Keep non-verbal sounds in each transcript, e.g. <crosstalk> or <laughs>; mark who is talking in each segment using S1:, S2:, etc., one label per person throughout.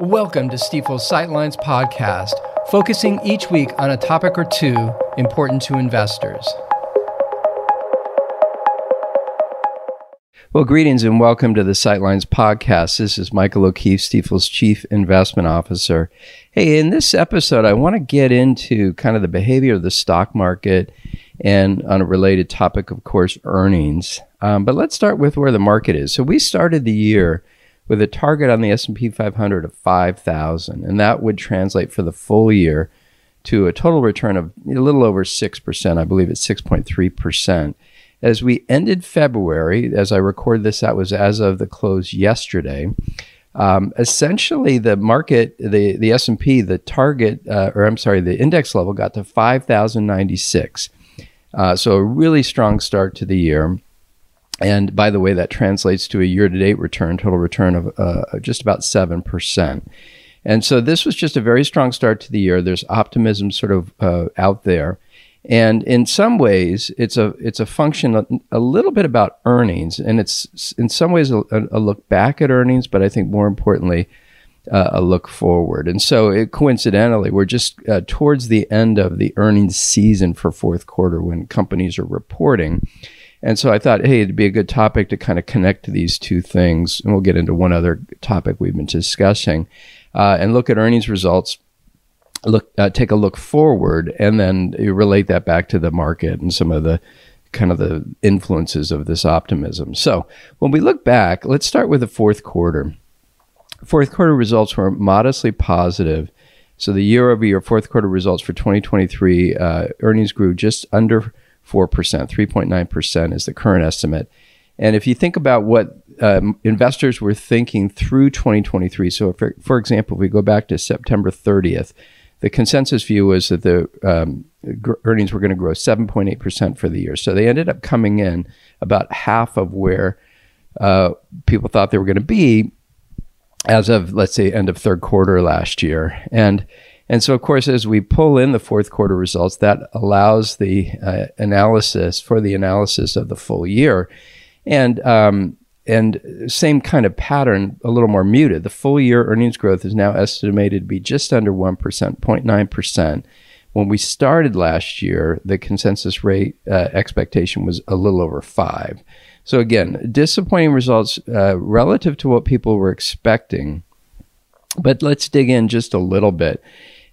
S1: Welcome to Stifel's Sightlines podcast, focusing each week on a topic or two important to investors. Well, greetings and welcome to the Sightlines podcast. This is Michael O'Keefe, Stifel's Chief Investment Officer. Hey, in this episode, I want to get into kind of the behavior of the stock market and on a related topic, of course, earnings. Um, but let's start with where the market is. So we started the year with a target on the S&P 500 of 5,000, and that would translate for the full year to a total return of a little over 6%. I believe it's 6.3%. As we ended February, as I record this, that was as of the close yesterday. Um, essentially, the market, the the S and P, the target, uh, or I'm sorry, the index level got to 5,096. Uh, so a really strong start to the year. And by the way, that translates to a year to date return, total return of uh, just about 7%. And so this was just a very strong start to the year. There's optimism sort of uh, out there. And in some ways, it's a it's a function a, little bit about earnings, and it's in some ways a, a look back at earnings, but I think more importantly, uh, a look forward. And so, it, coincidentally, we're just uh, towards the end of the earnings season for fourth quarter when companies are reporting. And so I thought, hey, it'd be a good topic to kind of connect these two things. And we'll get into one other topic we've been discussing uh, and look at earnings results. Look, uh, take a look forward, and then relate that back to the market and some of the kind of the influences of this optimism. So when we look back, let's start with the fourth quarter. Fourth quarter results were modestly positive. So the year over year fourth quarter results for 2023 uh, earnings grew just under 4%, 3.9% is the current estimate. And if you think about what um, investors were thinking through 2023, so for, for example, if we go back to September 30th, the consensus view was that the um, gr- earnings were going to grow 7.8% for the year. So they ended up coming in about half of where uh, people thought they were going to be as of, let's say, end of third quarter last year. And and so, of course, as we pull in the fourth quarter results, that allows the uh, analysis for the analysis of the full year, and um, and same kind of pattern, a little more muted. The full year earnings growth is now estimated to be just under one percent, 0.9 percent. When we started last year, the consensus rate uh, expectation was a little over five. So again, disappointing results uh, relative to what people were expecting. But let's dig in just a little bit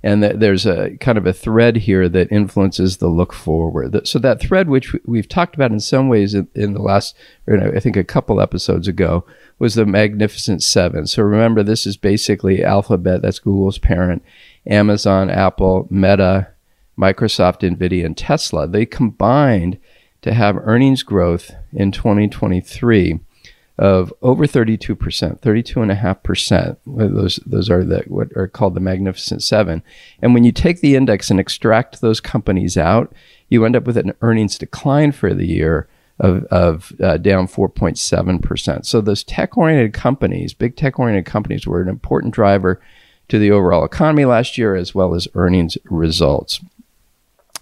S1: and that there's a kind of a thread here that influences the look forward. So that thread, which we've talked about in some ways in, in the last, or I think a couple episodes ago, was the Magnificent Seven. So remember, this is basically Alphabet, that's Google's parent, Amazon, Apple, Meta, Microsoft, Nvidia, and Tesla. They combined to have earnings growth in 2023 of over 32%, 32.5%. Those, those are the, what are called the Magnificent Seven. And when you take the index and extract those companies out, you end up with an earnings decline for the year of, of uh, down 4.7%. So those tech oriented companies, big tech oriented companies, were an important driver to the overall economy last year as well as earnings results.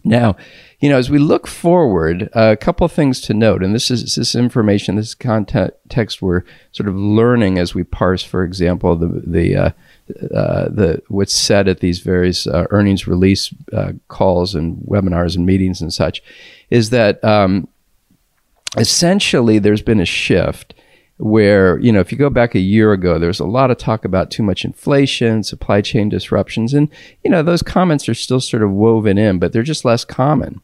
S1: Now, you know, as we look forward, uh, a couple of things to note, and this is this information, this context we're sort of learning as we parse, for example, the the uh, uh, the what's said at these various uh, earnings release uh, calls and webinars and meetings and such, is that um, essentially there's been a shift where you know if you go back a year ago there's a lot of talk about too much inflation supply chain disruptions and you know those comments are still sort of woven in but they're just less common.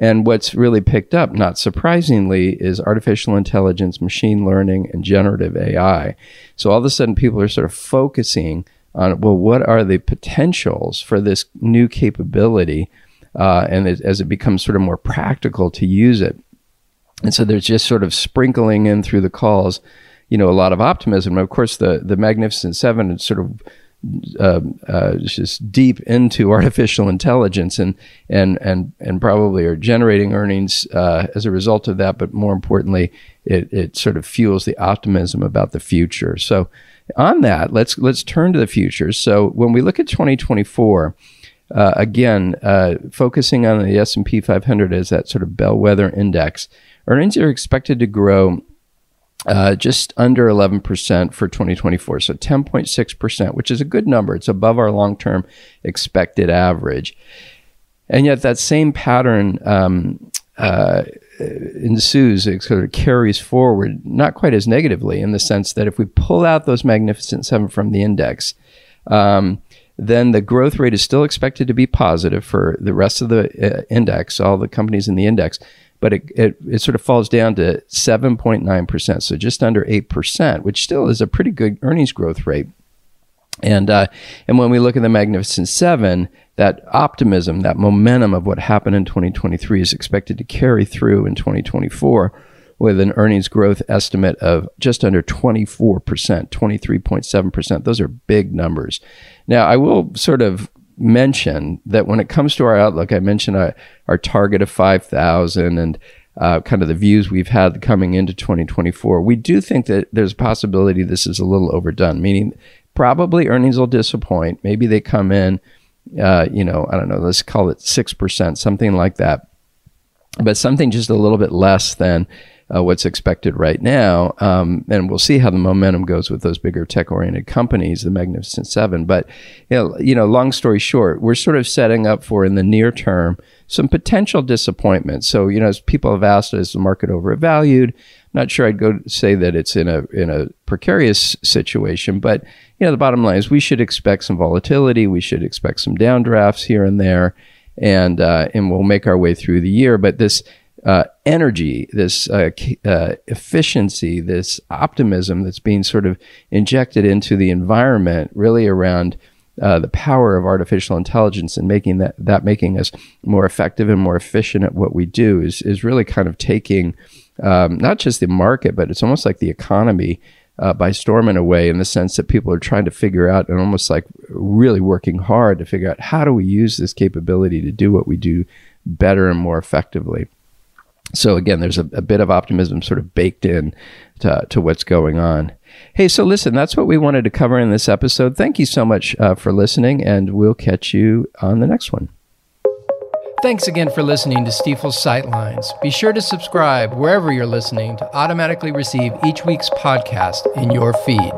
S1: And what's really picked up not surprisingly is artificial intelligence machine learning and generative ai so all of a sudden people are sort of focusing on well what are the potentials for this new capability uh, and it, as it becomes sort of more practical to use it and so there's just sort of sprinkling in through the calls, you know, a lot of optimism. of course, the the Magnificent Seven is sort of uh, uh, just deep into <laughs> artificial intelligence and and and and probably are generating earnings uh, as a result of that. But more importantly, it it sort of fuels the optimism about the future. So on that, let's let's turn to the future. So when we look at 2024. Uh, again, uh, focusing on the S&P 500 as that sort of bellwether index, Earnings are expected to grow uh, just under 11% for 2024. So 10.6%, which is a good number. It's above our long term expected average. And yet, that same pattern um, uh, ensues, it sort of carries forward, not quite as negatively in the sense that if we pull out those magnificent seven from the index, um, then the growth rate is still expected to be positive for the rest of the uh, index, all the companies in the index, but it, it, it sort of falls down to 7.9%, so just under 8%, which still is a pretty good earnings growth rate. And uh, and when we look at the Magnificent Seven, that optimism, that momentum of what happened in 2023 is expected to carry through in 2024 with an earnings growth estimate of just under 24%, 23.7%. Those are big numbers. Now, I will sort of mention that when it comes to our outlook, I mentioned our, our target of 5,000 and uh, kind of the views we've had coming into 2024. We do think that there's a possibility this is a little overdone, meaning probably earnings will disappoint. Maybe they come in, uh, you know, I don't know, let's call it 6%, something like that, but something just a little bit less than uh, what's expected right now. Um, and we'll see how the momentum goes with those bigger tech oriented companies, the Magnificent Seven. But, you know, you know, long story short, we're sort of setting up for in the near term some potential disappointment. So, you know, as people have asked, is the market overvalued? not sure I'd go say that it's in a in a precarious situation, but you know the bottom line is we should expect some volatility. We should expect some downdrafts here and there, and uh, and we'll make our way through the year. But this uh, energy, this uh, uh, efficiency, this optimism that's being sort of injected into the environment, really around uh, the power of artificial intelligence and making that that making us more effective and more efficient at what we do, is is really kind of taking um, not just the market, but it's almost like the economy. Uh, by storm in a way, in the sense that people are trying to figure out and almost like really working hard to figure out how do we use this capability to do what we do better and more effectively so again, there's a, a, bit of optimism sort of baked in to, to, what's going on. Hey, so listen, that's what we wanted to cover in this episode. Thank you so much uh, for listening, and we'll catch you on the next one. Thanks again for listening to Stifel's Sightlines. Be sure to subscribe wherever you're listening to automatically receive each week's podcast in your feed.